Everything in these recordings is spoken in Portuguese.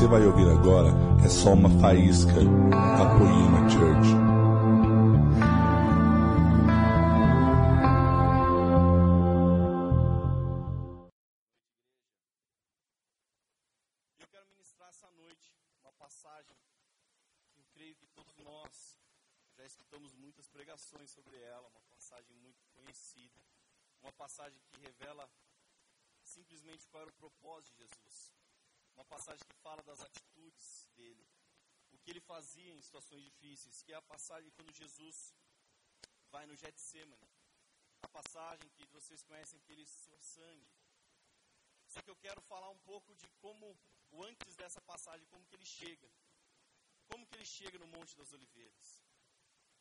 você vai ouvir agora é só uma faísca da Poema Church. Eu quero ministrar essa noite uma passagem que eu creio que todos nós já escutamos muitas pregações sobre ela, uma passagem muito conhecida, uma passagem que revela simplesmente qual era o propósito de Jesus. Uma passagem que fala das atitudes dele, o que ele fazia em situações difíceis, que é a passagem quando Jesus vai no Getsemane. A passagem que vocês conhecem que ele suou sangue. Só que eu quero falar um pouco de como, o antes dessa passagem, como que ele chega. Como que ele chega no Monte das Oliveiras.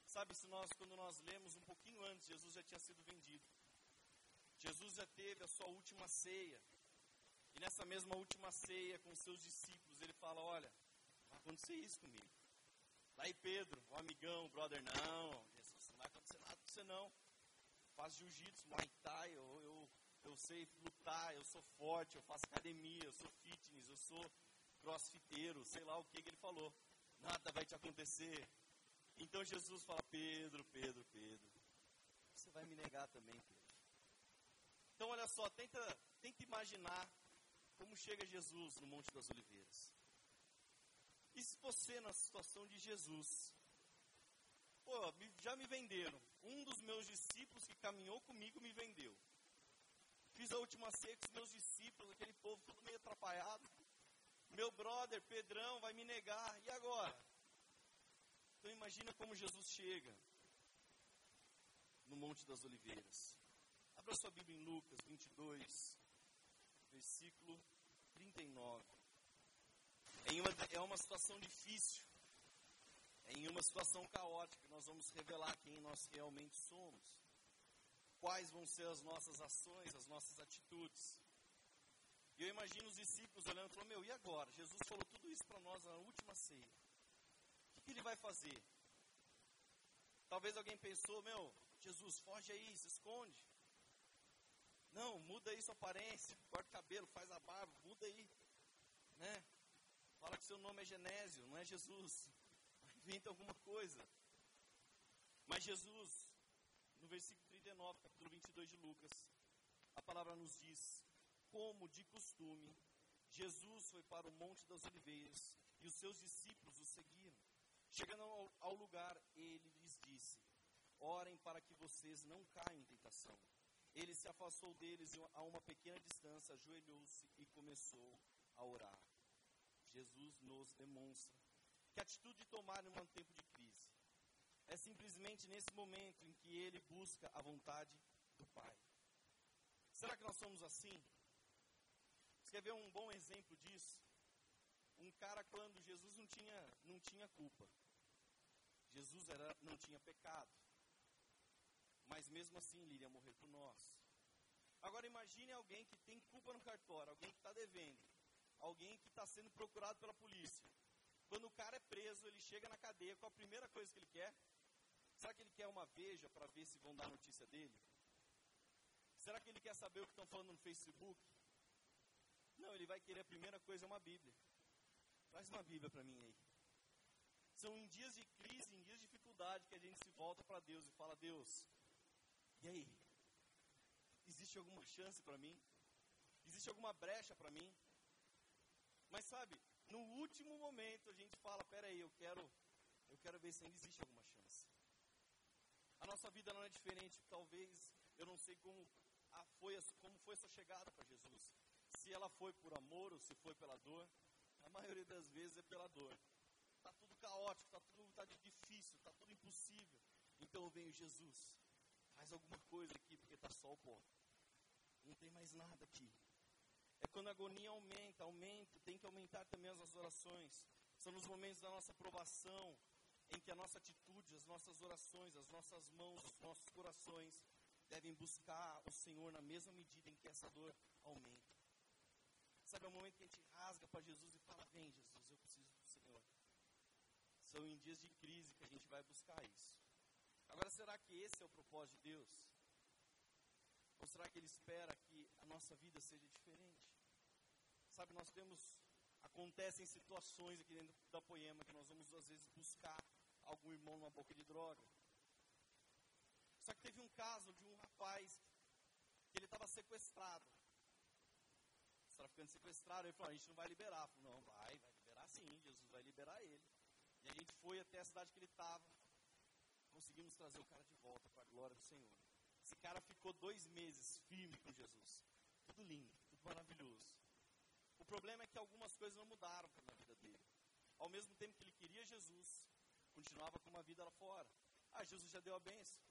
Sabe, se nós, quando nós lemos um pouquinho antes, Jesus já tinha sido vendido. Jesus já teve a sua última ceia. E nessa mesma última ceia com seus discípulos, ele fala: Olha, vai acontecer isso comigo. Daí Pedro, o amigão, o brother, não, Jesus, não vai acontecer nada com você não. Faz jiu-jitsu, muay thai, eu, eu, eu sei lutar, eu sou forte, eu faço academia, eu sou fitness, eu sou crossfiteiro, sei lá o que, que ele falou. Nada vai te acontecer. Então Jesus fala: Pedro, Pedro, Pedro, você vai me negar também, Pedro. Então, olha só, tenta, tenta imaginar como chega Jesus no Monte das Oliveiras. E se você, na situação de Jesus, pô, já me venderam. Um dos meus discípulos que caminhou comigo me vendeu. Fiz a última ceia com os meus discípulos, aquele povo todo meio atrapalhado. Meu brother, Pedrão, vai me negar. E agora? Então imagina como Jesus chega no Monte das Oliveiras. Abra sua Bíblia em Lucas 22, versículo 39. Em uma, é uma situação difícil, é em uma situação caótica, nós vamos revelar quem nós realmente somos. Quais vão ser as nossas ações, as nossas atitudes. E eu imagino os discípulos olhando e falando, meu, e agora? Jesus falou tudo isso para nós na última ceia. O que, que ele vai fazer? Talvez alguém pensou, meu, Jesus, foge aí, se esconde. Não, muda aí sua aparência, corta o cabelo, faz a barba, muda aí. Né? Fala que seu nome é Genésio, não é Jesus. Inventa alguma coisa. Mas Jesus, no versículo 39, capítulo 22 de Lucas, a palavra nos diz: Como de costume, Jesus foi para o Monte das Oliveiras e os seus discípulos o seguiram. Chegando ao, ao lugar, ele lhes disse: Orem para que vocês não caiam em tentação. Ele se afastou deles a uma pequena distância, ajoelhou-se e começou a orar. Jesus nos demonstra que a atitude de tomar em um tempo de crise é simplesmente nesse momento em que ele busca a vontade do Pai. Será que nós somos assim? Você quer ver um bom exemplo disso? Um cara quando Jesus não tinha, não tinha culpa. Jesus era, não tinha pecado. Mas mesmo assim ele iria morrer por nós. Agora imagine alguém que tem culpa no cartório, alguém que está devendo, alguém que está sendo procurado pela polícia. Quando o cara é preso, ele chega na cadeia, qual a primeira coisa que ele quer? Será que ele quer uma veja para ver se vão dar notícia dele? Será que ele quer saber o que estão falando no Facebook? Não, ele vai querer a primeira coisa é uma Bíblia. Traz uma Bíblia para mim aí. São em dias de crise, em dias de dificuldade que a gente se volta para Deus e fala: Deus, e aí? Existe alguma chance para mim? Existe alguma brecha para mim? Mas sabe, no último momento a gente fala, peraí, eu quero, eu quero ver se ainda existe alguma chance. A nossa vida não é diferente, talvez, eu não sei como, a, foi, como foi a sua chegada para Jesus. Se ela foi por amor ou se foi pela dor, a maioria das vezes é pela dor. Está tudo caótico, está tudo tá difícil, está tudo impossível. Então vem Jesus faz alguma coisa aqui, porque está só o pó. Não tem mais nada aqui. É quando a agonia aumenta, aumenta, tem que aumentar também as orações. São nos momentos da nossa provação, em que a nossa atitude, as nossas orações, as nossas mãos, os nossos corações devem buscar o Senhor na mesma medida em que essa dor aumenta. Sabe, é o momento que a gente rasga para Jesus e fala: Vem, Jesus, eu preciso do Senhor. São em dias de crise que a gente vai buscar isso. Agora, será que esse é o propósito de Deus? Ou será que Ele espera que a nossa vida seja diferente? Sabe, nós temos acontecem situações aqui dentro da Poema que nós vamos às vezes buscar algum irmão numa boca de droga. Só que teve um caso de um rapaz que ele estava sequestrado. Os traficantes sequestraram, ele falou, a gente não vai liberar. Falei, não, vai, vai liberar sim, Jesus vai liberar ele. E a gente foi até a cidade que ele estava. Conseguimos trazer o cara de volta para a glória do Senhor. Esse cara ficou dois meses firme com Jesus. Tudo lindo, tudo maravilhoso. O problema é que algumas coisas não mudaram na vida dele. Ao mesmo tempo que ele queria Jesus, continuava com uma vida lá fora. Ah, Jesus já deu a benção.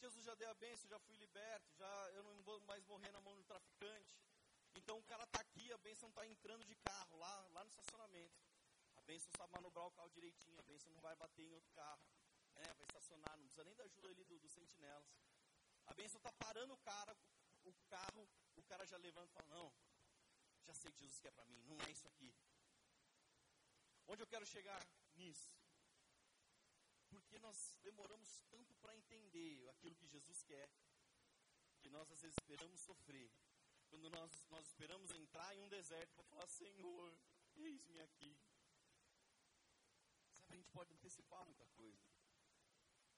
Jesus já deu a benção, já fui liberto, já eu não vou mais morrer na mão do traficante. Então o cara está aqui, a bênção está entrando de carro lá, lá no estacionamento. A bênção sabe manobrar o carro direitinho, a bênção não vai bater em outro carro. Né? Vai estacionar, não precisa nem da ajuda ali dos do sentinelas. A bênção está parando o cara, o carro, o cara já levanta e fala, não, já sei que Jesus quer para mim, não é isso aqui. Onde eu quero chegar nisso? Porque nós demoramos tanto para entender aquilo que Jesus quer, que nós às vezes esperamos sofrer. Quando nós, nós esperamos entrar em um deserto para falar, Senhor, eis-me aqui. Sabe, a gente pode antecipar muita coisa.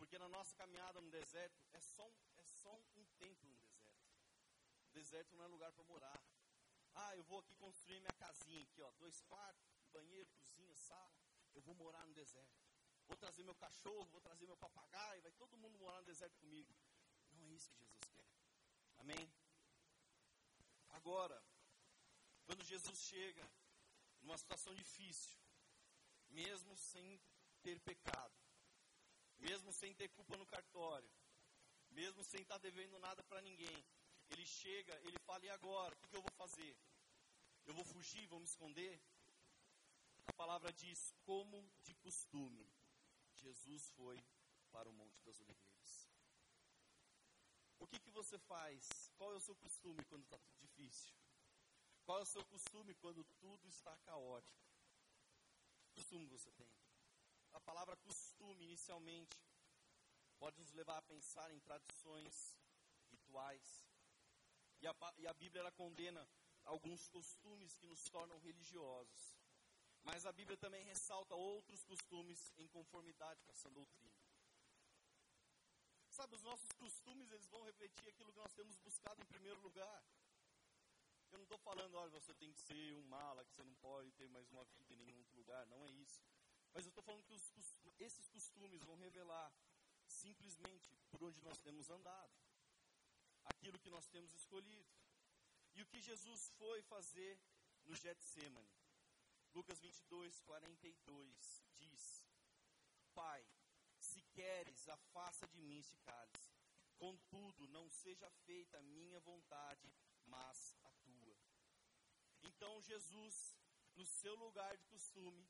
Porque na nossa caminhada no deserto é só é só um tempo no deserto. O deserto não é lugar para morar. Ah, eu vou aqui construir minha casinha aqui, ó, dois quartos, banheiro, cozinha, sala. Eu vou morar no deserto. Vou trazer meu cachorro, vou trazer meu papagaio, vai todo mundo morar no deserto comigo. Não é isso que Jesus quer. Amém? Agora, quando Jesus chega numa situação difícil, mesmo sem ter pecado, mesmo sem ter culpa no cartório, mesmo sem estar devendo nada para ninguém, ele chega, ele fala: e agora? O que, que eu vou fazer? Eu vou fugir, vou me esconder? A palavra diz: como de costume, Jesus foi para o Monte das Oliveiras. O que, que você faz? Qual é o seu costume quando está tudo difícil? Qual é o seu costume quando tudo está caótico? Que costume você tem? A palavra costume, inicialmente, pode nos levar a pensar em tradições, rituais. E a, e a Bíblia ela condena alguns costumes que nos tornam religiosos. Mas a Bíblia também ressalta outros costumes em conformidade com essa doutrina. Sabe, os nossos costumes, eles vão refletir aquilo que nós temos buscado em primeiro lugar. Eu não estou falando, olha, você tem que ser um mala, que você não pode ter mais uma vida em nenhum outro lugar, não é isso. Mas eu estou falando que os, esses costumes vão revelar simplesmente por onde nós temos andado, aquilo que nós temos escolhido. E o que Jesus foi fazer no Getsemane. Lucas 22, 42 diz: Pai, se queres, afasta de mim este cálice. Contudo, não seja feita a minha vontade, mas a tua. Então Jesus, no seu lugar de costume,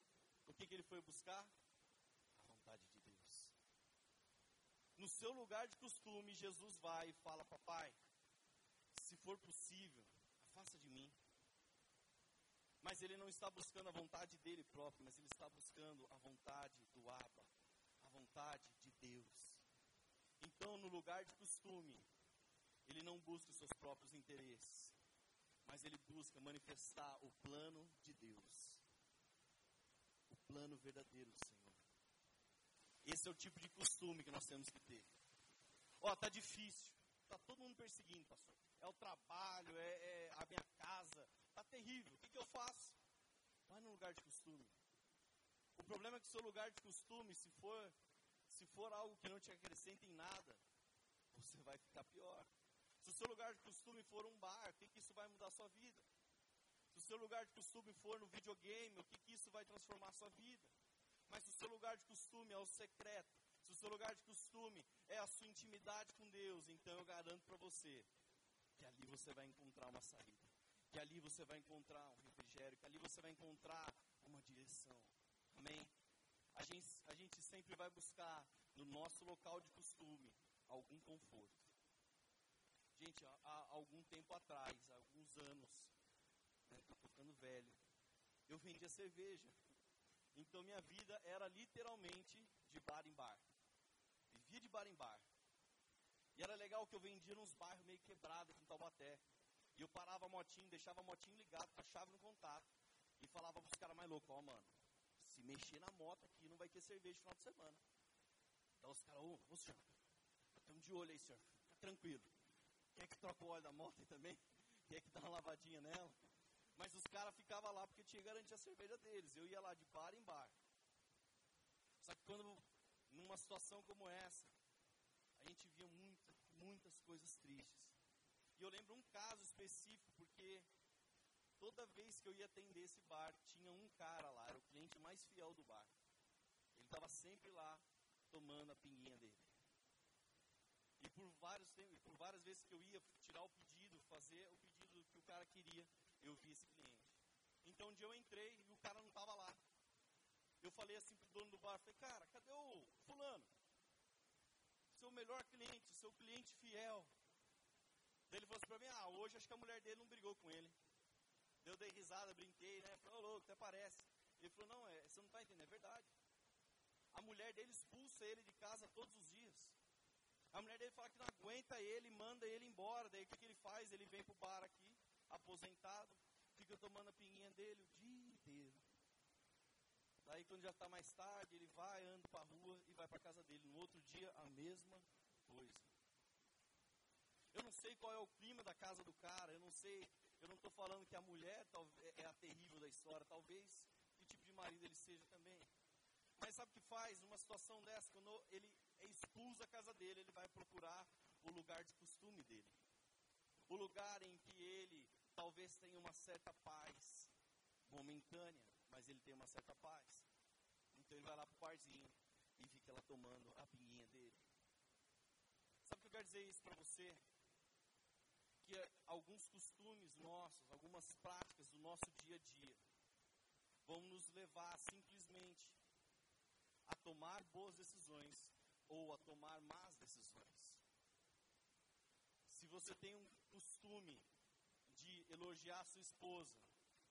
o que, que ele foi buscar? A vontade de Deus. No seu lugar de costume, Jesus vai e fala: Papai, se for possível, afasta de mim. Mas ele não está buscando a vontade dele próprio, mas ele está buscando a vontade do Abba, a vontade de Deus. Então, no lugar de costume, ele não busca os seus próprios interesses, mas ele busca manifestar o plano de Deus, o plano verdadeiro do Senhor. Esse é o tipo de costume que nós temos que ter. Ó, oh, tá difícil, tá todo mundo perseguindo, pastor. É o trabalho, é, é a minha casa, tá terrível. O que, que eu faço? Vai no lugar de costume. O problema é que o seu lugar de costume, se for, se for algo que não te acrescenta em nada, você vai ficar pior. Se o seu lugar de costume for um bar, o que, que isso vai mudar a sua vida? Se o seu lugar de costume for no videogame, o que, que isso vai transformar a sua vida? Mas se o seu lugar de costume é o secreto, se o seu lugar de costume é a sua intimidade com Deus, então eu garanto para você que ali você vai encontrar uma saída, que ali você vai encontrar um refrigério, que ali você vai encontrar uma direção. Amém? A gente, a gente sempre vai buscar no nosso local de costume algum conforto. Gente, há, há algum tempo atrás, há alguns anos, estou né, ficando velho, eu vendia cerveja. Então minha vida era literalmente de bar em bar. Vivia de bar em bar. E era legal que eu vendia nos bairros meio quebrados em Taubaté. E eu parava a motinho, deixava a motinho ligado com a chave no contato. E falava pros caras mais loucos, ó, oh, mano, se mexer na moto aqui não vai ter cerveja no final de semana. Então os caras, ô, ô senhor, estamos de olho aí, senhor, fica tranquilo. Quer que troca o óleo da moto aí também? Quer que dá uma lavadinha nela? Mas os caras ficavam lá porque tinha garantia a cerveja deles. Eu ia lá de bar em bar. Só que quando, numa situação como essa, a gente via muita, muitas coisas tristes. E eu lembro um caso específico, porque toda vez que eu ia atender esse bar, tinha um cara lá, era o cliente mais fiel do bar. Ele estava sempre lá, tomando a pinguinha dele. E por, vários, por várias vezes que eu ia tirar o pedido, fazer o pedido que o cara queria, eu vi esse cliente. Então um dia eu entrei e o cara não estava lá. Eu falei assim pro dono do bar, falei, cara, cadê o fulano? Seu melhor cliente, seu cliente fiel. Daí ele falou assim pra mim, ah, hoje acho que a mulher dele não brigou com ele. Eu dei risada, brinquei, né? Falei, ô louco, até parece. Ele falou, não, é, você não está entendendo, é verdade. A mulher dele expulsa ele de casa todos os dias. A mulher dele fala que não aguenta ele, manda ele embora. Daí o que, que ele faz? Ele vem pro bar aqui, aposentado, fica tomando a pinguinha dele o dia inteiro. Daí quando já está mais tarde, ele vai, anda para a rua e vai para casa dele. No outro dia, a mesma coisa. Eu não sei qual é o clima da casa do cara, eu não sei, eu não estou falando que a mulher é a terrível da história, talvez que tipo de marido ele seja também. Mas sabe o que faz? Numa situação dessa, quando ele é expulso a casa dele, ele vai procurar o lugar de costume dele. O lugar em que ele talvez tenha uma certa paz momentânea, mas ele tem uma certa paz. Então ele vai lá pro parzinho e fica lá tomando a pinguinha dele. Sabe o que eu quero dizer isso para você? Que alguns costumes nossos, algumas práticas do nosso dia a dia, vão nos levar simplesmente a tomar boas decisões ou a tomar más decisões. Se você tem um costume de elogiar sua esposa,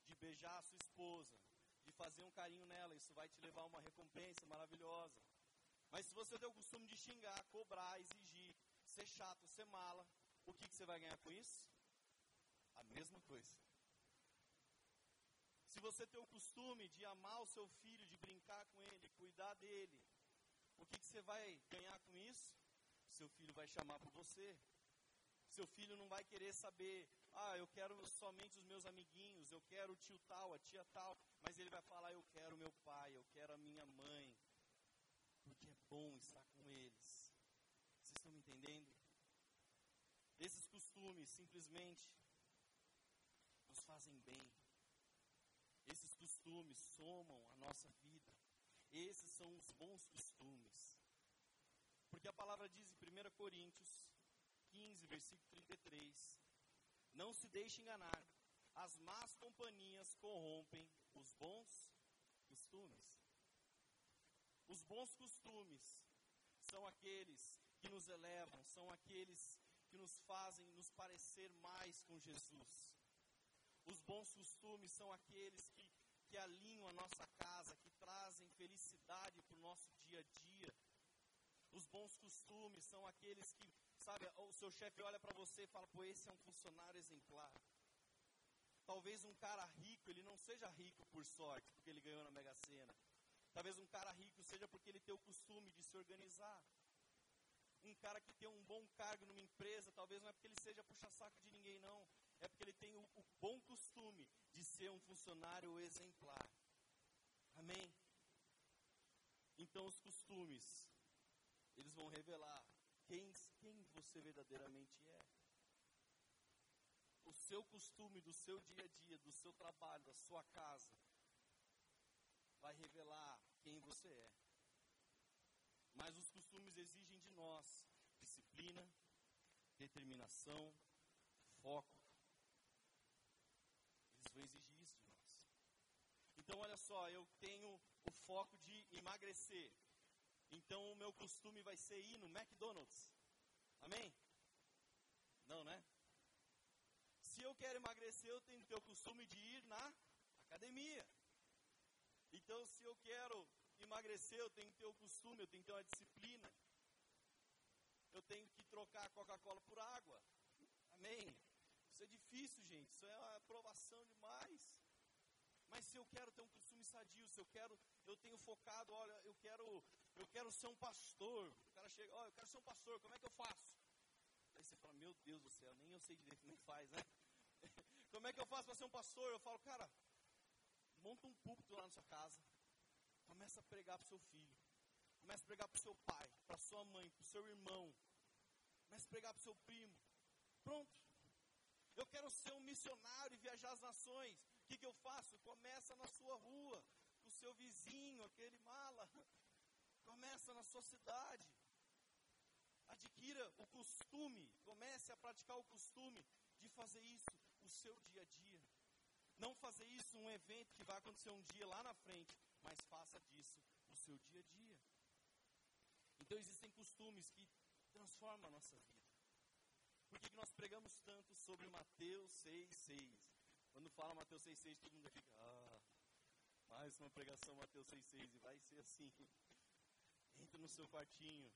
de beijar sua esposa, de fazer um carinho nela, isso vai te levar a uma recompensa maravilhosa. Mas se você tem o costume de xingar, cobrar, exigir, ser chato, ser mala, o que, que você vai ganhar com isso? A mesma coisa. Se você tem o costume de amar o seu filho, de brincar com ele, cuidar dele, o que, que você vai ganhar com isso? Seu filho vai chamar por você. Seu filho não vai querer saber, ah, eu quero somente os meus amiguinhos, eu quero o tio tal, a tia tal, mas ele vai falar, eu quero meu pai, eu quero a minha mãe, porque é bom estar com eles. Vocês estão me entendendo? Esses costumes simplesmente nos fazem bem. Esses costumes somam a nossa vida. Esses são os bons costumes. Porque a palavra diz em 1 Coríntios 15, versículo 33: Não se deixe enganar, as más companhias corrompem os bons costumes. Os bons costumes são aqueles que nos elevam, são aqueles que nos fazem nos parecer mais com Jesus. Os bons costumes são aqueles que, que alinham a nossa casa, que trazem felicidade para o nosso dia a dia. Os bons costumes são aqueles que Sabe, o seu chefe olha para você e fala, pô, esse é um funcionário exemplar. Talvez um cara rico, ele não seja rico por sorte, porque ele ganhou na Mega Sena. Talvez um cara rico seja porque ele tem o costume de se organizar. Um cara que tem um bom cargo numa empresa, talvez não é porque ele seja puxa-saco de ninguém, não. É porque ele tem o, o bom costume de ser um funcionário exemplar. Amém? Então os costumes, eles vão revelar quem, quem você verdadeiramente é. O seu costume do seu dia a dia, do seu trabalho, da sua casa, vai revelar quem você é. Mas os costumes exigem de nós disciplina, determinação, foco. Eles vão exigir isso de nós. Então, olha só, eu tenho o foco de emagrecer. Então o meu costume vai ser ir no McDonald's. Amém? Não, né? Se eu quero emagrecer, eu tenho que ter o costume de ir na academia. Então, se eu quero emagrecer, eu tenho que ter o costume, eu tenho que ter uma disciplina. Eu tenho que trocar Coca-Cola por água. Amém? Isso é difícil, gente. Isso é uma aprovação demais. Mas se eu quero ter um costume sadio, se eu quero, eu tenho focado, olha, eu quero, eu quero ser um pastor. O cara chega, olha, eu quero ser um pastor, como é que eu faço? Aí você fala, meu Deus do céu, nem eu sei direito como é faz, né? como é que eu faço para ser um pastor? Eu falo, cara, monta um púlpito lá na sua casa, começa a pregar para o seu filho, começa a pregar para o seu pai, para sua mãe, para o seu irmão, começa a pregar para o seu primo. Pronto. Eu quero ser um missionário e viajar as nações. Que, que eu faço? Começa na sua rua, com o seu vizinho, aquele mala. Começa na sua cidade. Adquira o costume, comece a praticar o costume de fazer isso o seu dia a dia. Não fazer isso um evento que vai acontecer um dia lá na frente, mas faça disso o seu dia a dia. Então existem costumes que transformam a nossa vida. Por que, que nós pregamos tanto sobre Mateus 6,6? Quando fala Mateus 6,6, todo mundo fica, ah, mais uma pregação Mateus 6,6, e vai ser assim. Entra no seu quartinho,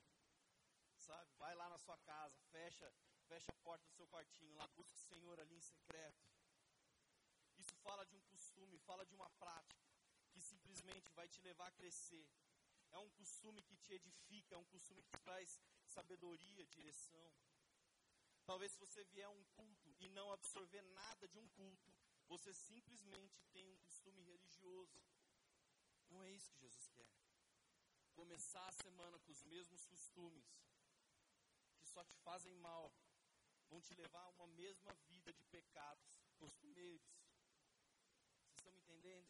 sabe? Vai lá na sua casa, fecha, fecha a porta do seu quartinho, lá busca o Senhor ali em secreto. Isso fala de um costume, fala de uma prática que simplesmente vai te levar a crescer. É um costume que te edifica, é um costume que traz sabedoria, direção. Talvez se você vier a um culto e não absorver nada de um culto, você simplesmente tem um costume religioso. Não é isso que Jesus quer. Começar a semana com os mesmos costumes, que só te fazem mal, vão te levar a uma mesma vida de pecados costumeiros. Vocês estão me entendendo?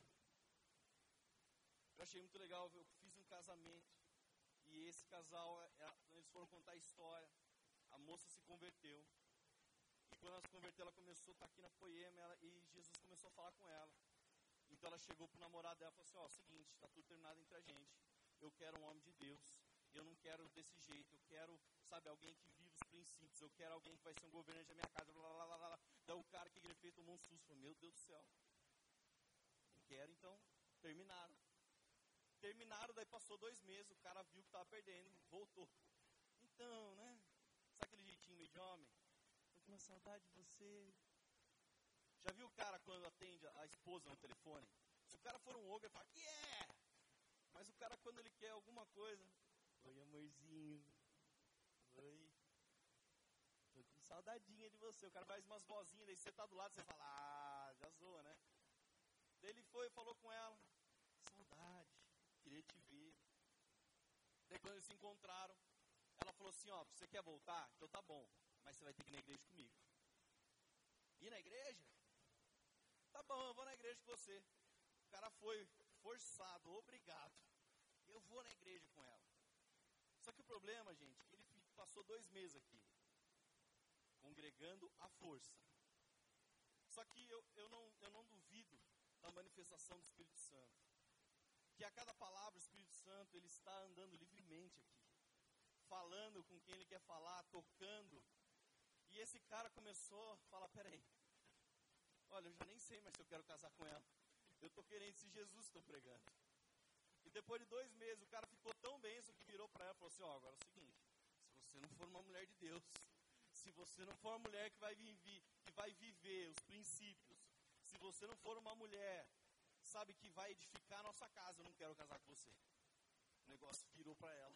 Eu achei muito legal, eu fiz um casamento e esse casal, é, eles foram contar a história a moça se converteu. Quando ela se converteu, ela começou a estar aqui na Poema ela, e Jesus começou a falar com ela. Então ela chegou para o namorado dela e falou assim: Ó, seguinte, está tudo terminado entre a gente. Eu quero um homem de Deus. Eu não quero desse jeito. Eu quero, sabe, alguém que vive os princípios. Eu quero alguém que vai ser um governante da minha casa. Blá, blá, blá, blá. Então o cara que ele fez tomou um susto. Falou: Meu Deus do céu. Não quero, então. Terminaram. Terminaram, daí passou dois meses. O cara viu que estava perdendo. Voltou. Então, né? Sabe aquele jeitinho meio de homem? Uma saudade de você. Já viu o cara quando atende a esposa no telefone? Se o cara for um ogro, ele fala, que é? Mas o cara, quando ele quer alguma coisa, oi, amorzinho. Oi. Tô com saudadinha de você. O cara faz umas vozinhas, daí você tá do lado, você fala, ah, já zoa, né? Daí ele foi e falou com ela, saudade, queria te ver. Daí quando eles se encontraram, ela falou assim, ó, você quer voltar? Então tá bom, mas você vai ter que ir na igreja comigo. Ir na igreja? Tá bom, eu vou na igreja com você. O cara foi forçado, obrigado. Eu vou na igreja com ela. Só que o problema, gente, é ele passou dois meses aqui, congregando à força. Só que eu, eu, não, eu não duvido da manifestação do Espírito Santo. Que a cada palavra o Espírito Santo ele está andando livremente aqui falando com quem ele quer falar, tocando. E esse cara começou a falar: peraí, olha, eu já nem sei mais se eu quero casar com ela. Eu estou querendo esse Jesus estou pregando. E depois de dois meses, o cara ficou tão benção que virou para ela e falou assim: ó, oh, agora é o seguinte, se você não for uma mulher de Deus, se você não for uma mulher que vai, viver, que vai viver os princípios, se você não for uma mulher, sabe, que vai edificar a nossa casa, eu não quero casar com você. O negócio virou para ela.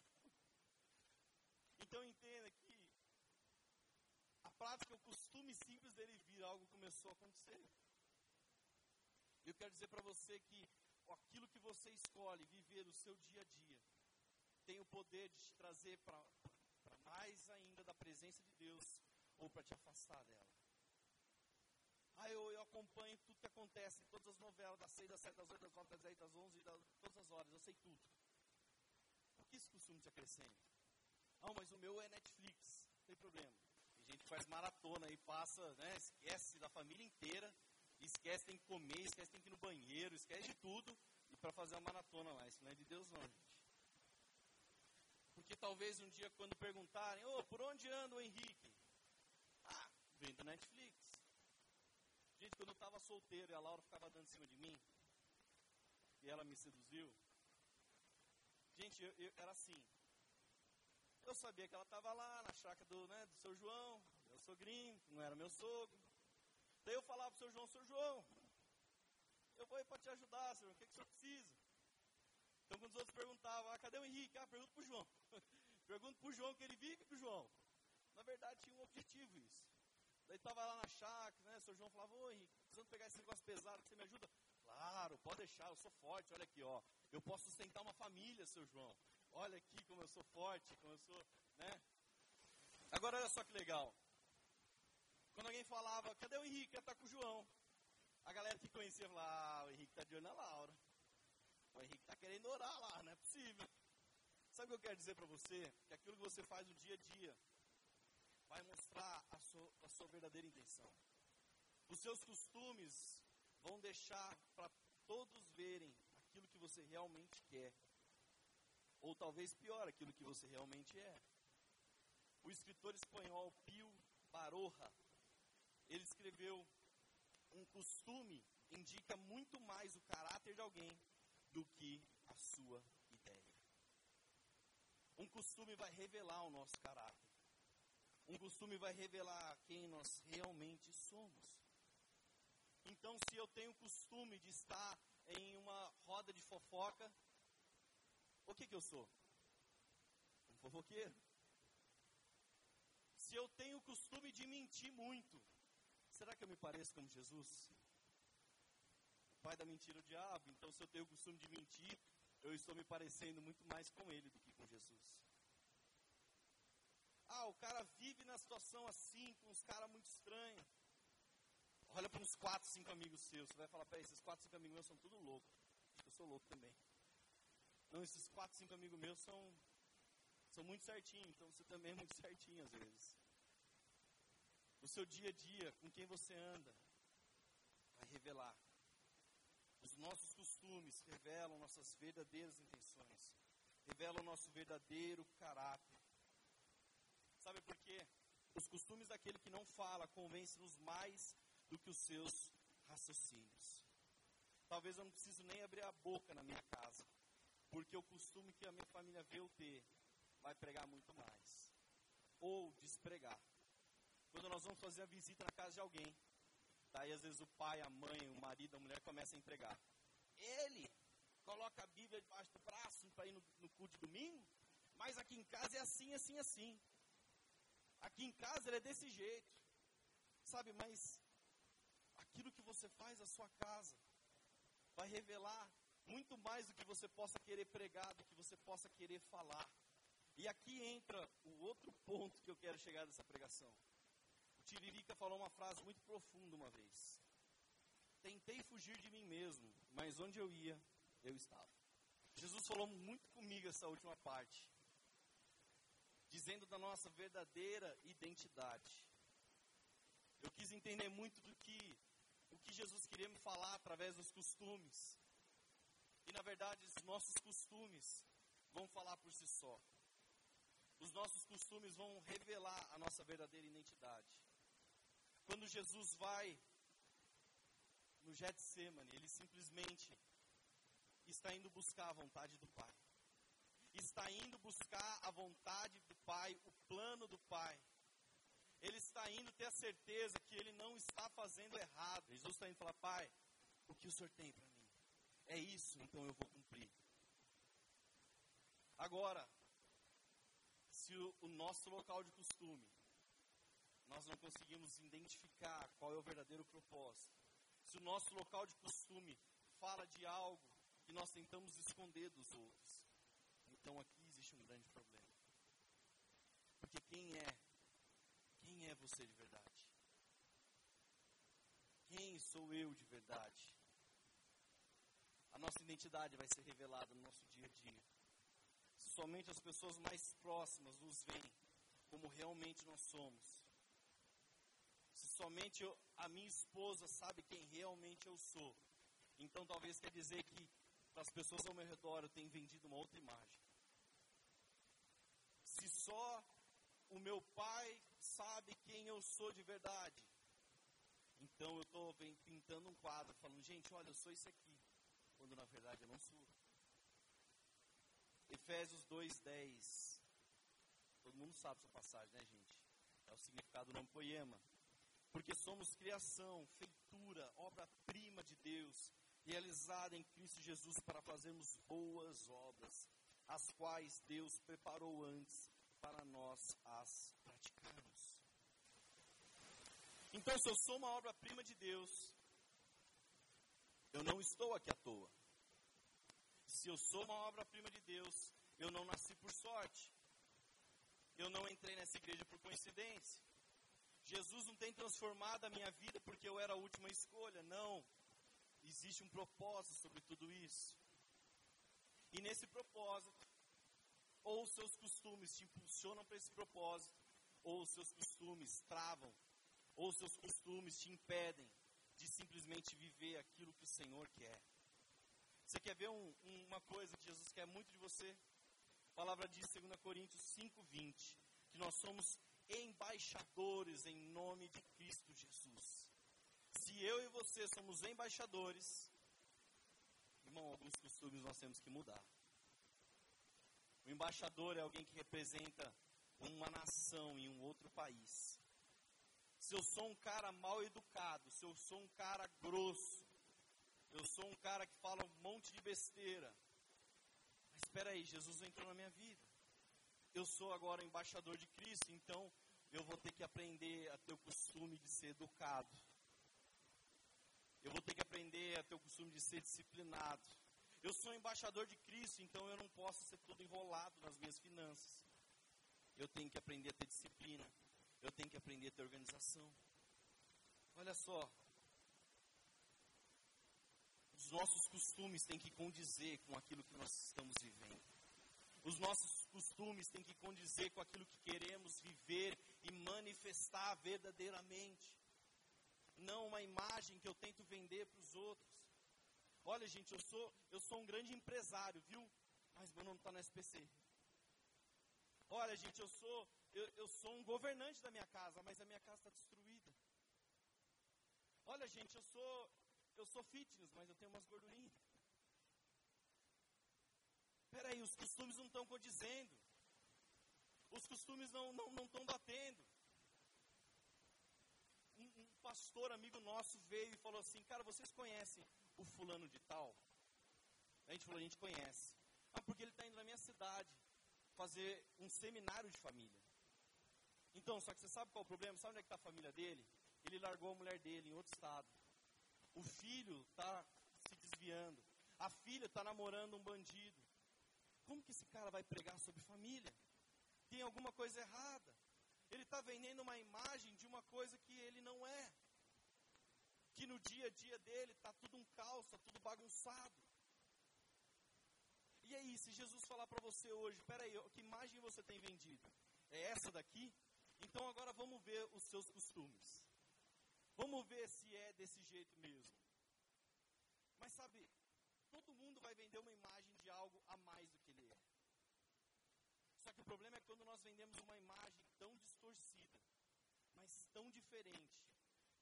Então entenda prática, o costume simples dele vir, algo começou a acontecer. Eu quero dizer para você que aquilo que você escolhe viver o seu dia a dia tem o poder de te trazer para mais ainda da presença de Deus ou para te afastar dela. Ah, eu, eu acompanho tudo que acontece, todas as novelas, das 6, das 7, das 8, das 9, das 10, das 11, das, todas as horas, eu sei tudo. Por que esse costume te acrescenta? Ah, mas o meu é Netflix. Não tem problema. Gente faz maratona e passa, né? Esquece da família inteira. Esquece tem que comer, esquece tem que ir no banheiro, esquece de tudo. E para fazer a maratona lá. Isso não é de Deus não, gente. Porque talvez um dia quando perguntarem, ô, oh, por onde anda o Henrique? Ah, vem da Netflix. Gente, quando eu estava solteiro e a Laura ficava dando em cima de mim, e ela me seduziu, gente, eu, eu, era assim, eu sabia que ela estava lá na chácara do, né, do seu João, meu sogrinho, não era meu sogro. Daí eu falava pro seu João, seu João, eu vou aí para te ajudar, senhor, o que, que o senhor precisa? Então, quando os outros perguntavam, ah, cadê o Henrique? Ah, pergunta para o João. pergunta para o João que ele vive para o João. Na verdade, tinha um objetivo isso. Daí estava lá na chácara, né? O senhor João falava, ô Henrique, precisando pegar esse negócio pesado, você me ajuda? Claro, pode deixar, eu sou forte, olha aqui, ó. Eu posso sustentar uma família, seu João. Olha aqui como eu sou forte, como eu sou, né? Agora olha só que legal. Quando alguém falava, cadê o Henrique? Ele tá com o João. A galera que conhecia falava, ah, o Henrique tá de olho na Laura. O Henrique tá querendo orar lá, não é possível. Sabe o que eu quero dizer para você? Que aquilo que você faz no dia a dia vai mostrar a sua, a sua verdadeira intenção. Os seus costumes vão deixar para todos verem aquilo que você realmente quer. Ou talvez pior, aquilo que você realmente é. O escritor espanhol Pio Baroja, ele escreveu um costume indica muito mais o caráter de alguém do que a sua ideia. Um costume vai revelar o nosso caráter. Um costume vai revelar quem nós realmente somos. Então, se eu tenho o costume de estar em uma roda de fofoca, o que, que eu sou? Um fofoqueiro. Se eu tenho o costume de mentir muito, será que eu me pareço como Jesus? O pai da mentira é o diabo. Então, se eu tenho o costume de mentir, eu estou me parecendo muito mais com ele do que com Jesus. Ah, o cara vive na situação assim, com uns caras muito estranhos. Olha para uns 4, 5 amigos seus. Você vai falar, peraí, esses 4, 5 amigos meus são tudo loucos. Acho que eu sou louco também. Não, esses 4, 5 amigos meus são, são muito certinhos, então você também é muito certinho às vezes. O seu dia a dia, com quem você anda, vai revelar. Os nossos costumes revelam nossas verdadeiras intenções, revelam nosso verdadeiro caráter. Sabe por quê? Os costumes daquele que não fala convencem-nos mais do que os seus raciocínios. Talvez eu não preciso nem abrir a boca na minha casa, porque o costume que a minha família vê eu ter vai pregar muito mais. Ou despregar. Quando nós vamos fazer a visita na casa de alguém, daí às vezes o pai, a mãe, o marido, a mulher começa a entregar. Ele coloca a Bíblia debaixo do braço para ir no, no culto de domingo, mas aqui em casa é assim, assim, assim. Aqui em casa ele é desse jeito. Sabe, mas aquilo que você faz na sua casa vai revelar muito mais do que você possa querer pregar, do que você possa querer falar. E aqui entra o outro ponto que eu quero chegar dessa pregação. O Tiririca falou uma frase muito profunda uma vez. Tentei fugir de mim mesmo, mas onde eu ia, eu estava. Jesus falou muito comigo essa última parte dizendo da nossa verdadeira identidade. Eu quis entender muito do que o que Jesus queria me falar através dos costumes. E na verdade, os nossos costumes vão falar por si só. Os nossos costumes vão revelar a nossa verdadeira identidade. Quando Jesus vai no Getsemane, ele simplesmente está indo buscar a vontade do Pai está indo buscar a vontade do Pai, o plano do Pai. Ele está indo ter a certeza que ele não está fazendo errado. Jesus está indo falar: Pai, o que o Senhor tem para mim? É isso, então eu vou cumprir. Agora, se o, o nosso local de costume nós não conseguimos identificar qual é o verdadeiro propósito, se o nosso local de costume fala de algo que nós tentamos esconder dos outros, então aqui existe um grande problema. Porque quem é? Quem é você de verdade? Quem sou eu de verdade? Nossa identidade vai ser revelada no nosso dia a dia. Somente as pessoas mais próximas nos veem como realmente nós somos. Se somente eu, a minha esposa sabe quem realmente eu sou. Então talvez quer dizer que para as pessoas ao meu redor eu tenho vendido uma outra imagem se só o meu pai sabe quem eu sou de verdade. Então eu estou pintando um quadro, falando, gente, olha, eu sou isso aqui. Quando na verdade eu não sou. Efésios 2,10. Todo mundo sabe essa passagem, né, gente? É o significado do nome poema. Porque somos criação, feitura, obra-prima de Deus, realizada em Cristo Jesus para fazermos boas obras, as quais Deus preparou antes para nós as praticarmos. Então, se eu sou uma obra-prima de Deus, eu não estou aqui à toa. Se eu sou uma obra-prima de Deus, eu não nasci por sorte. Eu não entrei nessa igreja por coincidência. Jesus não tem transformado a minha vida porque eu era a última escolha. Não. Existe um propósito sobre tudo isso. E nesse propósito, ou os seus costumes te impulsionam para esse propósito, ou os seus costumes travam, ou seus costumes te impedem de simplesmente viver aquilo que o Senhor quer. Você quer ver um, uma coisa que Jesus quer muito de você? A palavra diz, 2 Coríntios 5,20, que nós somos embaixadores em nome de Cristo Jesus. Se eu e você somos embaixadores, irmão, alguns costumes nós temos que mudar. O embaixador é alguém que representa uma nação em um outro país. Se eu sou um cara mal educado, se eu sou um cara grosso, eu sou um cara que fala um monte de besteira. Mas espera aí, Jesus entrou na minha vida. Eu sou agora embaixador de Cristo, então eu vou ter que aprender a ter o costume de ser educado. Eu vou ter que aprender a ter o costume de ser disciplinado. Eu sou embaixador de Cristo, então eu não posso ser todo enrolado nas minhas finanças. Eu tenho que aprender a ter disciplina. Eu tenho que aprender a ter organização. Olha só. Os nossos costumes têm que condizer com aquilo que nós estamos vivendo. Os nossos costumes têm que condizer com aquilo que queremos viver e manifestar verdadeiramente. Não uma imagem que eu tento vender para os outros. Olha, gente, eu sou, eu sou um grande empresário, viu? Mas meu nome está no SPC. Olha, gente, eu sou, eu, eu sou um governante da minha casa, mas a minha casa está destruída. Olha, gente, eu sou, eu sou fitness, mas eu tenho umas gordurinhas. Peraí, os costumes não estão condizendo. Os costumes não estão não, não batendo. Um, um pastor amigo nosso veio e falou assim, cara, vocês conhecem o fulano de tal? A gente falou, a gente conhece. Ah, porque ele está indo na minha cidade fazer um seminário de família. Então, só que você sabe qual é o problema? Sabe onde é que está a família dele? Ele largou a mulher dele em outro estado. O filho está se desviando. A filha está namorando um bandido. Como que esse cara vai pregar sobre família? Tem alguma coisa errada. Ele está vendendo uma imagem de uma coisa que ele não é. Que no dia a dia dele está tudo um caos, está tudo bagunçado. E aí, se Jesus falar para você hoje, peraí, que imagem você tem vendido? É essa daqui? Então agora vamos ver os seus costumes. Vamos ver se é desse jeito mesmo. Mas sabe, todo mundo vai vender uma imagem de algo a mais do que ele é. Só que o problema é quando nós vendemos uma imagem tão distorcida, mas tão diferente,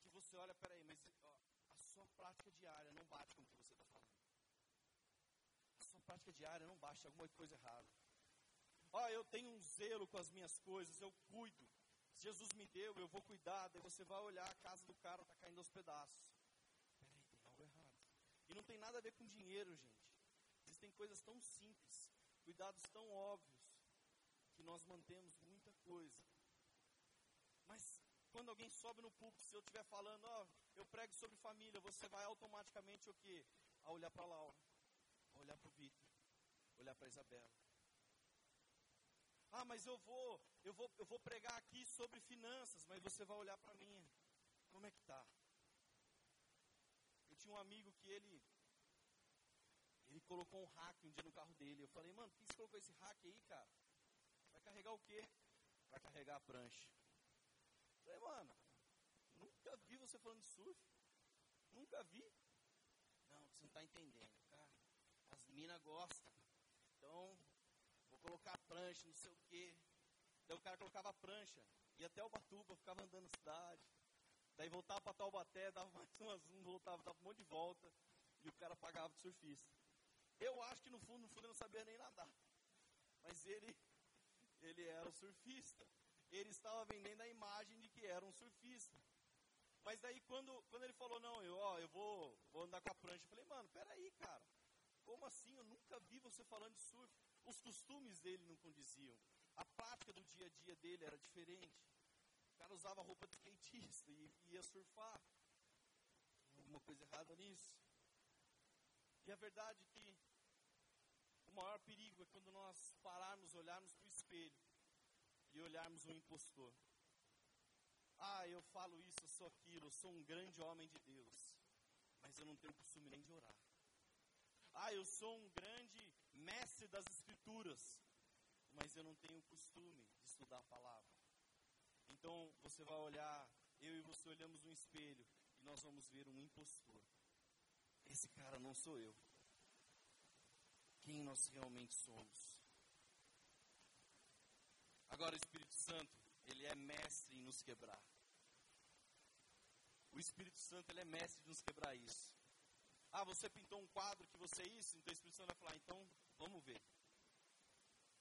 que você olha, peraí, mas ó, a sua prática diária não bate com o que você está falando. A sua prática diária não bate, alguma coisa errada. Ó, eu tenho um zelo com as minhas coisas, eu cuido. Jesus me deu, eu vou cuidar. Daí você vai olhar, a casa do cara está caindo aos pedaços. Peraí, tem algo errado. E não tem nada a ver com dinheiro, gente. Existem coisas tão simples, cuidados tão óbvios, que nós mantemos muita coisa. Mas quando alguém sobe no púlpito, se eu estiver falando, ó, eu prego sobre família, você vai automaticamente o quê? A olhar para Laura, a olhar para o Vitor, olhar para a Isabela. Ah, mas eu vou, eu vou, eu vou pregar aqui sobre finanças, mas você vai olhar para mim. Como é que tá? Eu tinha um amigo que ele ele colocou um hack um dia no carro dele. Eu falei, mano, por que você colocou esse hack aí, cara? Vai carregar o quê? Vai carregar a prancha. Eu falei, mano, nunca vi você falando de surf. Nunca vi. Não, você não está entendendo, cara. As minas gostam. Então, colocar a prancha, não sei o quê. Daí o cara colocava a prancha, ia até o Batuba, ficava andando na cidade. Daí voltava para Taubaté, dava mais umas, um, voltava, dava um monte de volta. E o cara pagava de surfista. Eu acho que no fundo, no fundo, ele não sabia nem nadar. Mas ele, ele era o surfista. Ele estava vendendo a imagem de que era um surfista. Mas daí quando, quando ele falou, não, eu, ó, eu vou, vou andar com a prancha, eu falei, mano, peraí, cara. Como assim? Eu nunca vi você falando de. Os costumes dele não condiziam. A prática do dia a dia dele era diferente. O cara usava roupa de skatista e ia surfar. Alguma coisa errada nisso? E a verdade é que o maior perigo é quando nós pararmos, olharmos para o espelho e olharmos um impostor. Ah, eu falo isso, eu sou aquilo, eu sou um grande homem de Deus, mas eu não tenho costume nem de orar. Ah, eu sou um grande mestre das Escrituras, mas eu não tenho costume de estudar a palavra. Então você vai olhar, eu e você olhamos no espelho e nós vamos ver um impostor. Esse cara não sou eu. Quem nós realmente somos? Agora, o Espírito Santo, ele é mestre em nos quebrar. O Espírito Santo, ele é mestre de nos quebrar isso. Ah, você pintou um quadro que você é isso, então o Espírito Santo vai falar, então vamos ver.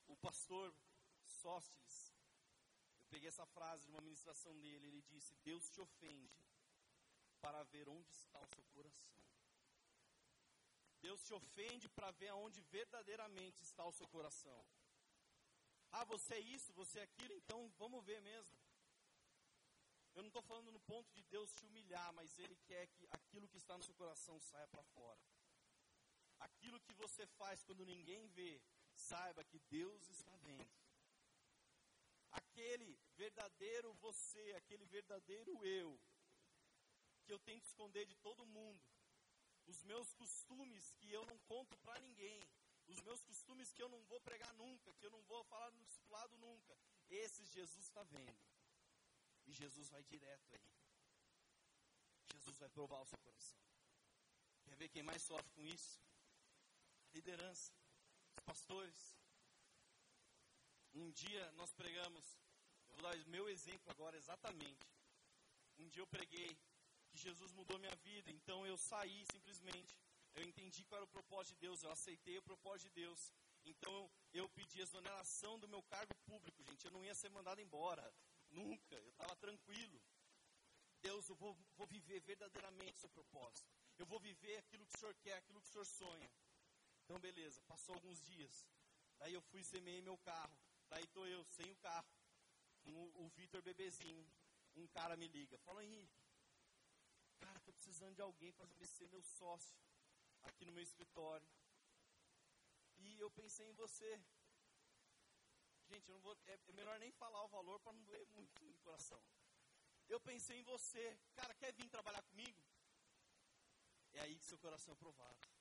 O pastor Sóstenes, eu peguei essa frase de uma ministração dele, ele disse: Deus te ofende para ver onde está o seu coração. Deus te ofende para ver aonde verdadeiramente está o seu coração. Ah, você é isso, você é aquilo, então vamos ver mesmo. Eu não estou falando no ponto de Deus te humilhar, mas Ele quer que aquilo que está no seu coração saia para fora. Aquilo que você faz quando ninguém vê, saiba que Deus está vendo. Aquele verdadeiro você, aquele verdadeiro eu, que eu tento esconder de todo mundo, os meus costumes que eu não conto para ninguém, os meus costumes que eu não vou pregar nunca, que eu não vou falar no discipulado nunca. Esses Jesus está vendo. E Jesus vai direto aí. Jesus vai provar o seu coração. Quer ver quem mais sofre com isso? Liderança, os pastores. Um dia nós pregamos, eu vou dar o meu exemplo agora exatamente. Um dia eu preguei que Jesus mudou minha vida, então eu saí simplesmente eu entendi qual era o propósito de Deus, eu aceitei o propósito de Deus. Então eu pedi exoneração do meu cargo público, gente. Eu não ia ser mandado embora, nunca. Eu estava tranquilo. Deus, eu vou, vou viver verdadeiramente o seu propósito. Eu vou viver aquilo que o Senhor quer, aquilo que o Senhor sonha. Então, beleza, passou alguns dias. Daí eu fui semeei meu carro. Daí estou eu, sem o carro. O, o Vitor bebezinho. Um cara me liga. Fala, Henrique. Cara, estou precisando de alguém para ser meu sócio aqui no meu escritório. E eu pensei em você. Gente, eu não vou, é, é melhor nem falar o valor para não doer muito no coração. Eu pensei em você. Cara, quer vir trabalhar comigo? É aí que seu coração é provado.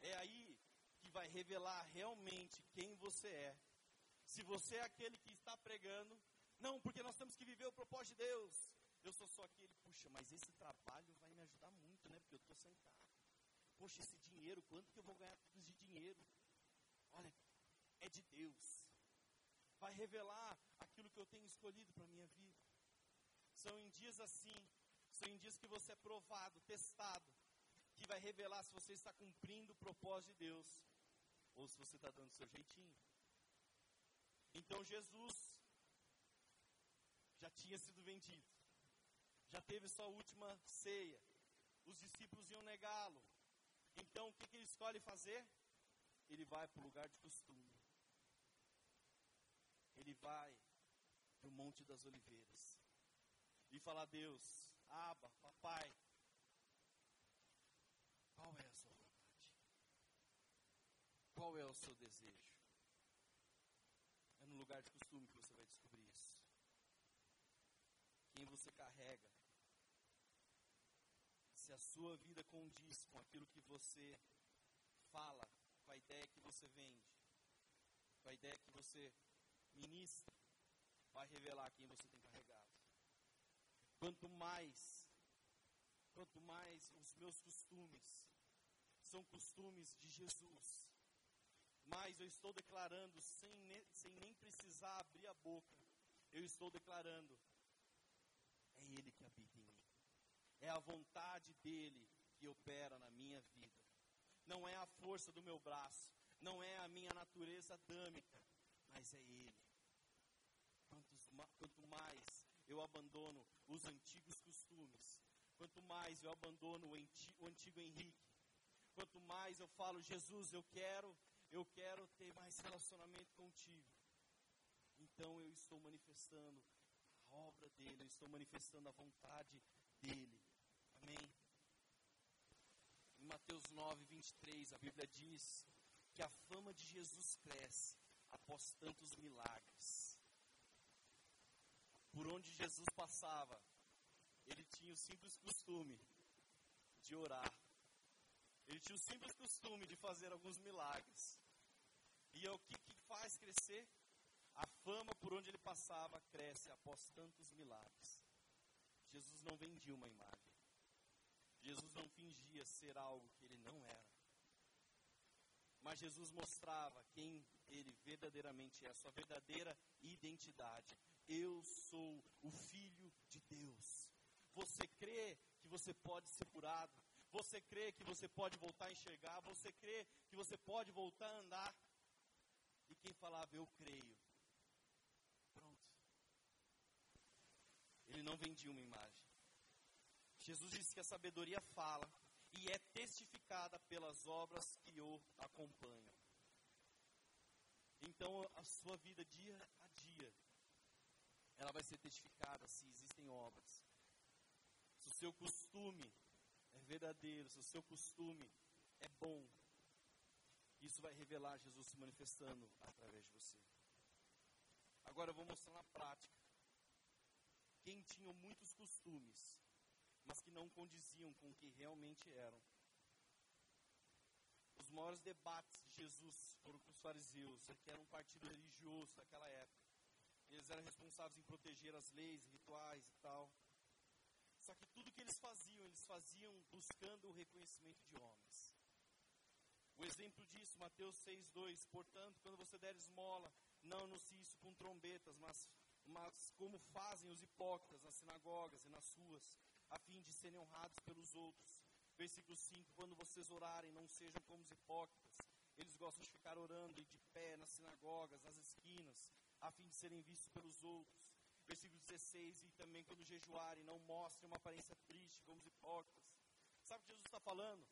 É aí que vai revelar realmente quem você é. Se você é aquele que está pregando, não, porque nós temos que viver o propósito de Deus. Eu sou só aquele, puxa, mas esse trabalho vai me ajudar muito, né? Porque eu estou sem carro. Poxa, esse dinheiro, quanto que eu vou ganhar de dinheiro? Olha, é de Deus. Vai revelar aquilo que eu tenho escolhido para a minha vida. São em dias assim, são em dias que você é provado, testado, que vai revelar se você está cumprindo o propósito de Deus ou se você está dando o seu jeitinho. Então Jesus já tinha sido vendido, já teve sua última ceia, os discípulos iam negá-lo, então, o que, que ele escolhe fazer? Ele vai para o lugar de costume. Ele vai para o Monte das Oliveiras. E fala a Deus, Aba, papai, qual é a sua vontade? Qual é o seu desejo? É no lugar de costume que você vai descobrir isso. Quem você carrega se a sua vida condiz com aquilo que você fala, com a ideia que você vende, com a ideia que você ministra, vai revelar quem você tem carregado. Quanto mais, quanto mais os meus costumes são costumes de Jesus, mais eu estou declarando, sem, sem nem precisar abrir a boca, eu estou declarando, é Ele que habita em mim. É a vontade dele que opera na minha vida. Não é a força do meu braço, não é a minha natureza adâmica, mas é ele. Quantos, quanto mais eu abandono os antigos costumes, quanto mais eu abandono o antigo Henrique, quanto mais eu falo, Jesus, eu quero, eu quero ter mais relacionamento contigo. Então eu estou manifestando a obra dele, eu estou manifestando a vontade dele. Amém. Em Mateus 9, 23, a Bíblia diz que a fama de Jesus cresce após tantos milagres. Por onde Jesus passava, ele tinha o simples costume de orar. Ele tinha o simples costume de fazer alguns milagres. E é o que, que faz crescer? A fama por onde ele passava cresce após tantos milagres. Jesus não vendia uma imagem. Jesus não fingia ser algo que ele não era. Mas Jesus mostrava quem ele verdadeiramente é, sua verdadeira identidade. Eu sou o Filho de Deus. Você crê que você pode ser curado? Você crê que você pode voltar a enxergar? Você crê que você pode voltar a andar? E quem falava, eu creio. Pronto. Ele não vendia uma imagem. Jesus disse que a sabedoria fala e é testificada pelas obras que o acompanham. Então, a sua vida dia a dia, ela vai ser testificada se existem obras se o seu costume é verdadeiro, se o seu costume é bom, isso vai revelar Jesus se manifestando através de você. Agora eu vou mostrar na prática. Quem tinha muitos costumes, mas que não condiziam com o que realmente eram. Os maiores debates de Jesus foram com os fariseus, que era um partido religioso daquela época. Eles eram responsáveis em proteger as leis, rituais e tal. Só que tudo que eles faziam, eles faziam buscando o reconhecimento de homens. O exemplo disso, Mateus 6,2: Portanto, quando você der esmola, não anuncie isso com trombetas, mas, mas como fazem os hipócritas nas sinagogas e nas ruas, a fim de serem honrados pelos outros. Versículo 5: Quando vocês orarem, não sejam como os hipócritas. Eles gostam de ficar orando de pé nas sinagogas, nas esquinas, a fim de serem vistos pelos outros versículo 16, e também quando jejuarem, não mostrem uma aparência triste, como os hipócritas. Sabe o que Jesus está falando?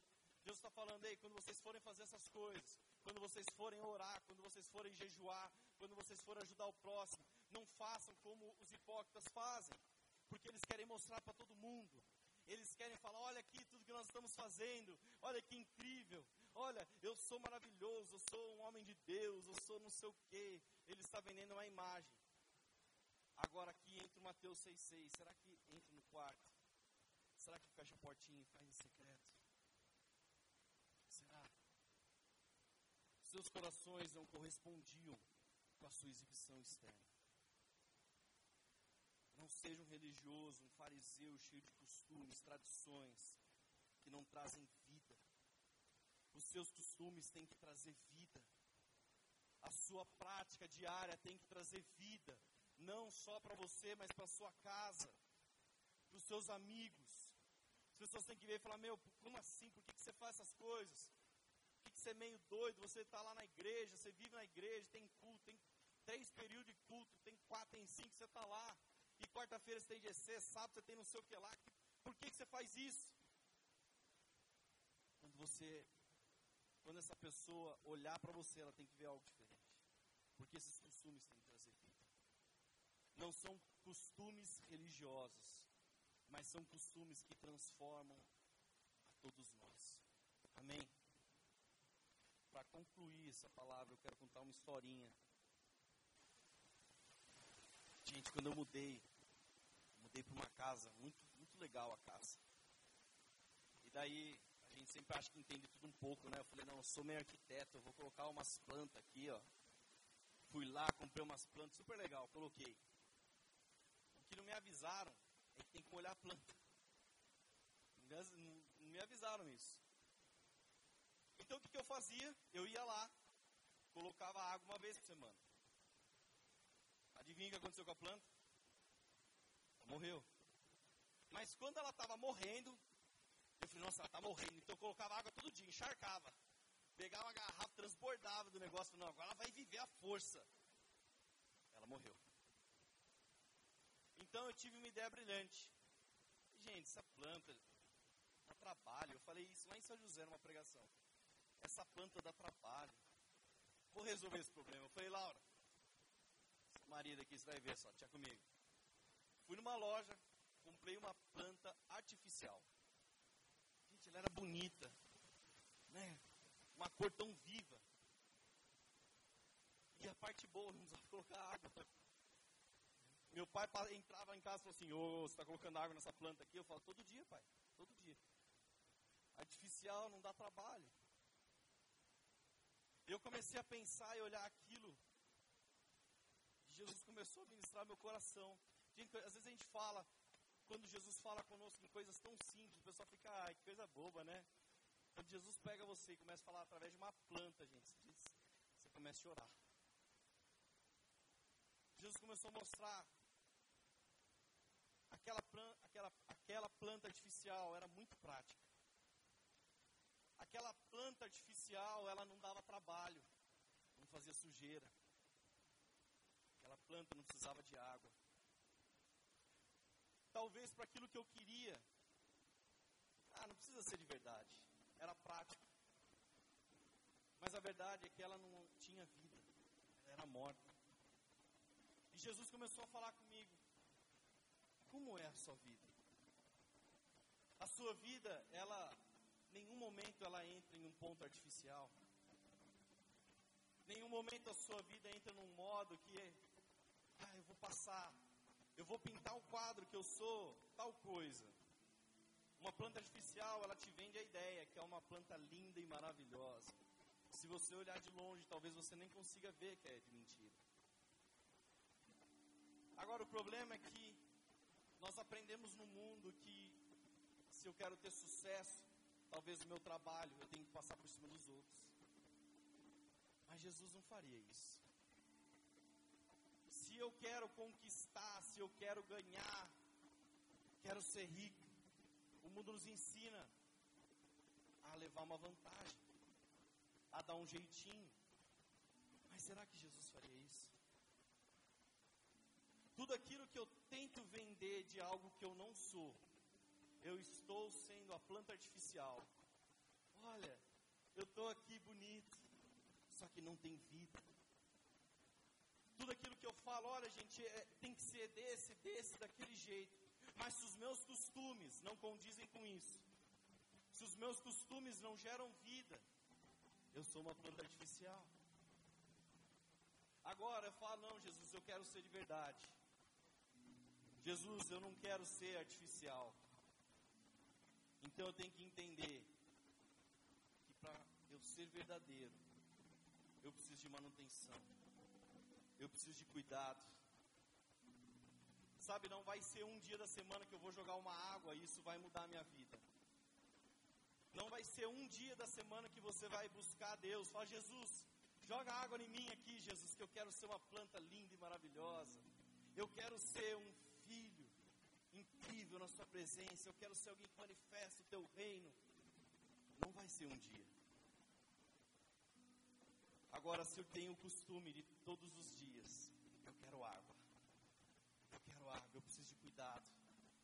Jesus está falando, aí, quando vocês forem fazer essas coisas, quando vocês forem orar, quando vocês forem jejuar, quando vocês forem ajudar o próximo, não façam como os hipócritas fazem, porque eles querem mostrar para todo mundo. Eles querem falar: olha aqui tudo que nós estamos fazendo, olha que incrível, olha, eu sou maravilhoso, eu sou um homem de Deus, eu sou não sei o quê. Ele está vendendo uma imagem. Agora aqui entra o Mateus 6,6. Será que entra no quarto? Será que fecha a portinha e faz em secreto? Será? Seus corações não correspondiam com a sua exibição externa. Não seja um religioso, um fariseu cheio de costumes, tradições que não trazem vida. Os seus costumes têm que trazer vida. A sua prática diária tem que trazer vida não só para você, mas para sua casa, para os seus amigos. As pessoas têm que ver e falar: Meu, como assim? Por que, que você faz essas coisas? Por que, que você é meio doido? Você está lá na igreja, você vive na igreja, tem culto, tem três períodos de culto, tem quatro, tem cinco, você está lá. E quarta-feira você tem GC, sábado você tem não sei o que lá. Por que, que você faz isso? Quando você, quando essa pessoa olhar para você, ela tem que ver algo diferente. Porque esses costumes têm que trazer não são costumes religiosos, mas são costumes que transformam a todos nós. Amém? Para concluir essa palavra, eu quero contar uma historinha. Gente, quando eu mudei, mudei para uma casa, muito, muito legal a casa. E daí, a gente sempre acha que entende tudo um pouco, né? Eu falei, não, eu sou meio arquiteto, eu vou colocar umas plantas aqui, ó. Fui lá, comprei umas plantas, super legal, coloquei não me avisaram é que tem que molhar a planta. Não me avisaram isso. Então o que, que eu fazia? Eu ia lá, colocava água uma vez por semana. Adivinha o que aconteceu com a planta? Ela morreu. Mas quando ela estava morrendo, eu falei, nossa, ela está morrendo. Então eu colocava água todo dia, encharcava. Pegava uma garrafa, transbordava do negócio. Não, agora ela vai viver a força. Ela morreu. Então eu tive uma ideia brilhante. gente, essa planta dá trabalho. Eu falei isso lá em São José, numa pregação. Essa planta dá trabalho. Vou resolver esse problema. Eu falei, Laura, marido aqui, você vai ver só, tinha comigo. Fui numa loja, comprei uma planta artificial. Gente, ela era bonita, né? Uma cor tão viva. E a parte boa, não precisava colocar água. Meu pai entrava em casa e falou assim, ô, oh, você está colocando água nessa planta aqui? Eu falo, todo dia, pai, todo dia. Artificial não dá trabalho. Eu comecei a pensar e olhar aquilo. Jesus começou a ministrar meu coração. Gente, às vezes a gente fala, quando Jesus fala conosco em coisas tão simples, o pessoal fica, ai, que coisa boba, né? Quando Jesus pega você e começa a falar através de uma planta, gente, você começa a chorar. Jesus começou a mostrar aquela aquela, aquela planta artificial era muito prática. Aquela planta artificial, ela não dava trabalho, não fazia sujeira. Aquela planta não precisava de água. Talvez para aquilo que eu queria, ah, não precisa ser de verdade, era prático. Mas a verdade é que ela não tinha vida, ela era morta. E Jesus começou a falar comigo: como é a sua vida? A sua vida, ela, nenhum momento ela entra em um ponto artificial. Nenhum momento a sua vida entra num modo que ah, eu vou passar, eu vou pintar o quadro que eu sou, tal coisa. Uma planta artificial, ela te vende a ideia que é uma planta linda e maravilhosa. Se você olhar de longe, talvez você nem consiga ver que é de mentira. Agora, o problema é que nós aprendemos no mundo que se eu quero ter sucesso, talvez o meu trabalho eu tenho que passar por cima dos outros. Mas Jesus não faria isso. Se eu quero conquistar, se eu quero ganhar, quero ser rico, o mundo nos ensina a levar uma vantagem, a dar um jeitinho. Mas será que Jesus faria isso? Tudo aquilo que eu tento vender de algo que eu não sou, eu estou sendo a planta artificial. Olha, eu estou aqui bonito, só que não tem vida. Tudo aquilo que eu falo, olha gente, é, tem que ser desse, desse, daquele jeito. Mas se os meus costumes não condizem com isso, se os meus costumes não geram vida, eu sou uma planta artificial. Agora eu falo, não, Jesus, eu quero ser de verdade. Jesus, eu não quero ser artificial. Então eu tenho que entender que para eu ser verdadeiro, eu preciso de manutenção. Eu preciso de cuidado. Sabe, não vai ser um dia da semana que eu vou jogar uma água e isso vai mudar a minha vida. Não vai ser um dia da semana que você vai buscar Deus. Fala, Jesus, joga água em mim aqui, Jesus, que eu quero ser uma planta linda e maravilhosa. Eu quero ser um incrível na sua presença. Eu quero ser alguém que manifesta o teu reino. Não vai ser um dia. Agora, se eu tenho o costume de todos os dias, eu quero água. Eu quero água, eu preciso de cuidado.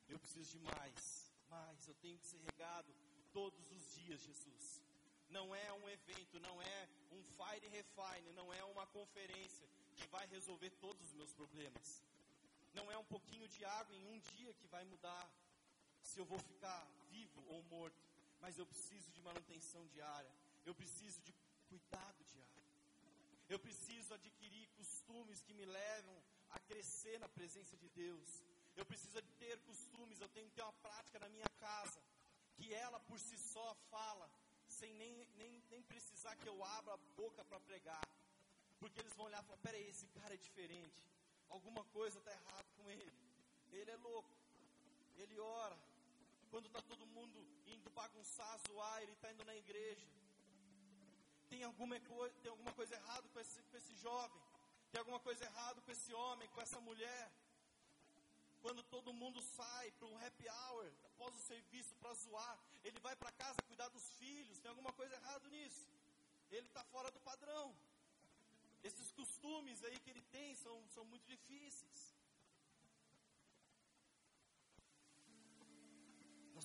Eu preciso de mais, mais. Eu tenho que ser regado todos os dias, Jesus. Não é um evento, não é um fire refine, não é uma conferência que vai resolver todos os meus problemas. Não é um pouquinho de água em um dia que vai mudar se eu vou ficar vivo ou morto. Mas eu preciso de manutenção diária. Eu preciso de cuidado diário. Eu preciso adquirir costumes que me levam a crescer na presença de Deus. Eu preciso de ter costumes, eu tenho que ter uma prática na minha casa, que ela por si só fala, sem nem, nem, nem precisar que eu abra a boca para pregar. Porque eles vão olhar e falar: peraí, esse cara é diferente alguma coisa está errada com ele. Ele é louco. Ele ora. Quando está todo mundo indo bagunçar, zoar, ele está indo na igreja. Tem alguma, coisa, tem alguma coisa errada com esse, com esse jovem. Tem alguma coisa errada com esse homem, com essa mulher. Quando todo mundo sai para um happy hour, após o serviço, para zoar, ele vai para casa cuidar dos filhos. Tem alguma coisa errada nisso. Ele está fora do padrão. Esses costumes aí que ele tem são, são muito difíceis.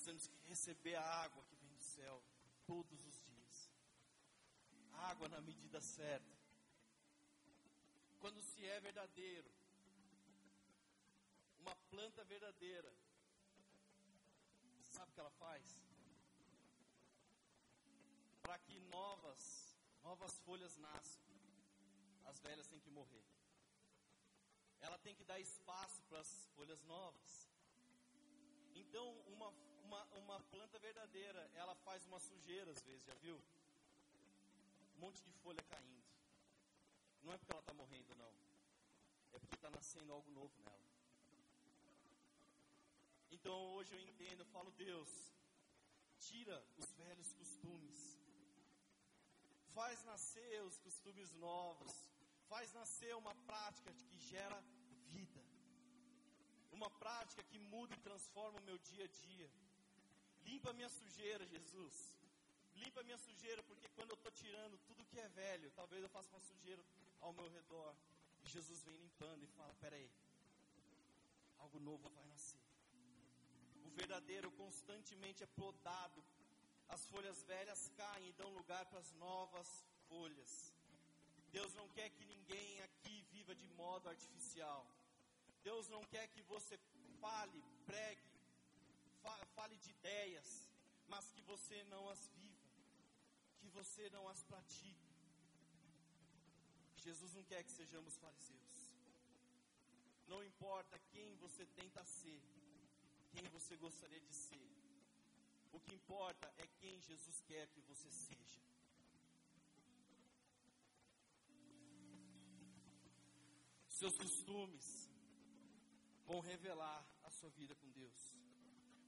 temos que receber a água que vem do céu todos os dias. Água na medida certa. Quando se é verdadeiro, uma planta verdadeira, sabe o que ela faz? Para que novas, novas folhas nasçam, as velhas têm que morrer. Ela tem que dar espaço para as folhas novas. Então, uma, uma, uma planta verdadeira, ela faz uma sujeira às vezes, já viu? Um monte de folha caindo. Não é porque ela está morrendo, não. É porque está nascendo algo novo nela. Então hoje eu entendo, eu falo, Deus, tira os velhos costumes. Faz nascer os costumes novos. Faz nascer uma prática que gera vida. Uma prática que muda e transforma o meu dia a dia. Limpa minha sujeira, Jesus. Limpa minha sujeira, porque quando eu estou tirando tudo que é velho, talvez eu faça uma sujeira ao meu redor. E Jesus vem limpando e fala: peraí, algo novo vai nascer. O verdadeiro constantemente é podado. As folhas velhas caem e dão lugar para as novas folhas. Deus não quer que ninguém aqui viva de modo artificial. Deus não quer que você fale, pregue, fale de ideias, mas que você não as viva, que você não as pratique. Jesus não quer que sejamos fariseus. Não importa quem você tenta ser, quem você gostaria de ser. O que importa é quem Jesus quer que você seja. Seus costumes vão revelar a sua vida com Deus,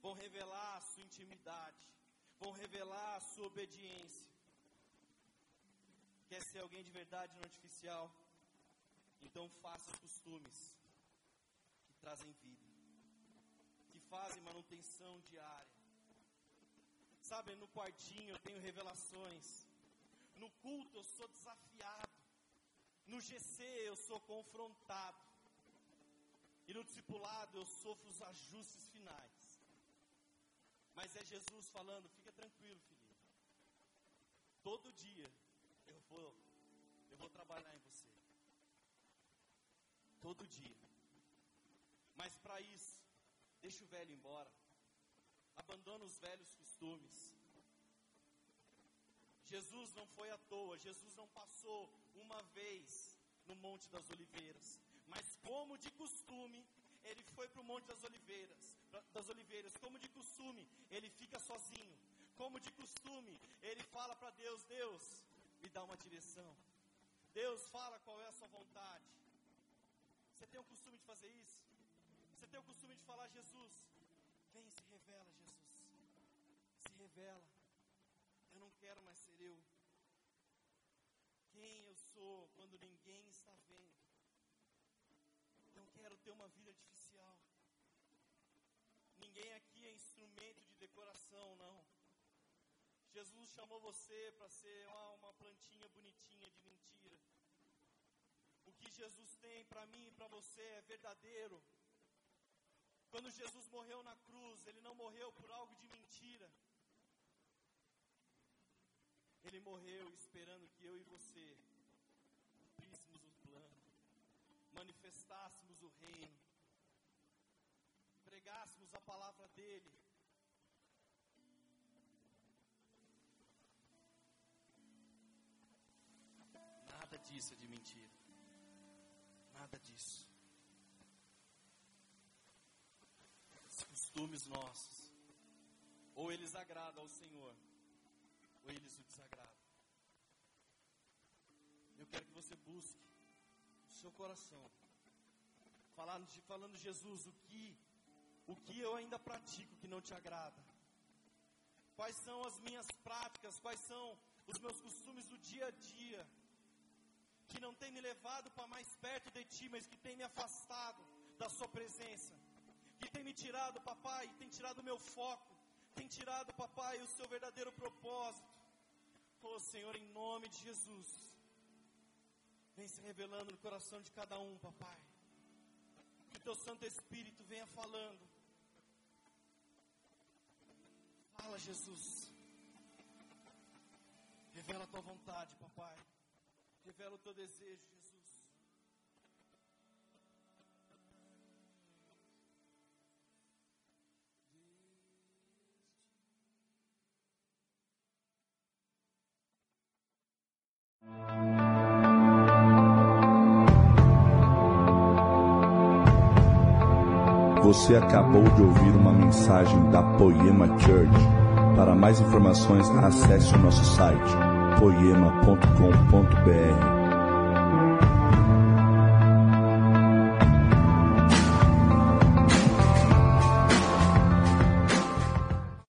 vão revelar a sua intimidade, vão revelar a sua obediência. Quer ser alguém de verdade no artificial? Então faça os costumes que trazem vida, que fazem manutenção diária. Sabe, no quartinho eu tenho revelações. No culto eu sou desafiado. No GC eu sou confrontado. E no discipulado eu sofro os ajustes finais. Mas é Jesus falando, fica tranquilo, filhinho. Todo dia eu vou, eu vou trabalhar em você. Todo dia. Mas para isso, deixa o velho embora. Abandona os velhos costumes. Jesus não foi à toa, Jesus não passou uma vez no Monte das Oliveiras. Mas como de costume, ele foi para o Monte das Oliveiras, das Oliveiras. Como de costume, ele fica sozinho. Como de costume, ele fala para Deus: Deus, me dá uma direção. Deus fala qual é a sua vontade. Você tem o costume de fazer isso? Você tem o costume de falar, Jesus, vem, se revela, Jesus. Se revela. Não quero mais ser eu. Quem eu sou quando ninguém está vendo ter uma vida artificial. Ninguém aqui é instrumento de decoração, não. Jesus chamou você para ser uma plantinha bonitinha de mentira. O que Jesus tem para mim e para você é verdadeiro. Quando Jesus morreu na cruz, ele não morreu por algo de mentira. Ele morreu esperando que eu e você cumpríssemos o plano, manifestássemos o reino, pregássemos a palavra dele. Nada disso é de mentira. Nada disso. Os costumes nossos, ou eles agradam ao Senhor, ou eles o desagradam. Eu quero que você busque o seu coração falando, falando Jesus, o que, o que eu ainda pratico que não te agrada? Quais são as minhas práticas? Quais são os meus costumes do dia a dia? Que não tem me levado para mais perto de ti, mas que tem me afastado da sua presença. Que tem me tirado, papai, tem tirado o meu foco. Tem tirado, papai, o seu verdadeiro propósito. Oh Senhor, em nome de Jesus. Vem se revelando no coração de cada um, papai que teu Santo Espírito venha falando. Revela, Jesus. Revela a tua vontade, papai. Revela o teu desejo, Você acabou de ouvir uma mensagem da Poema Church. Para mais informações, acesse o nosso site poema.com.br.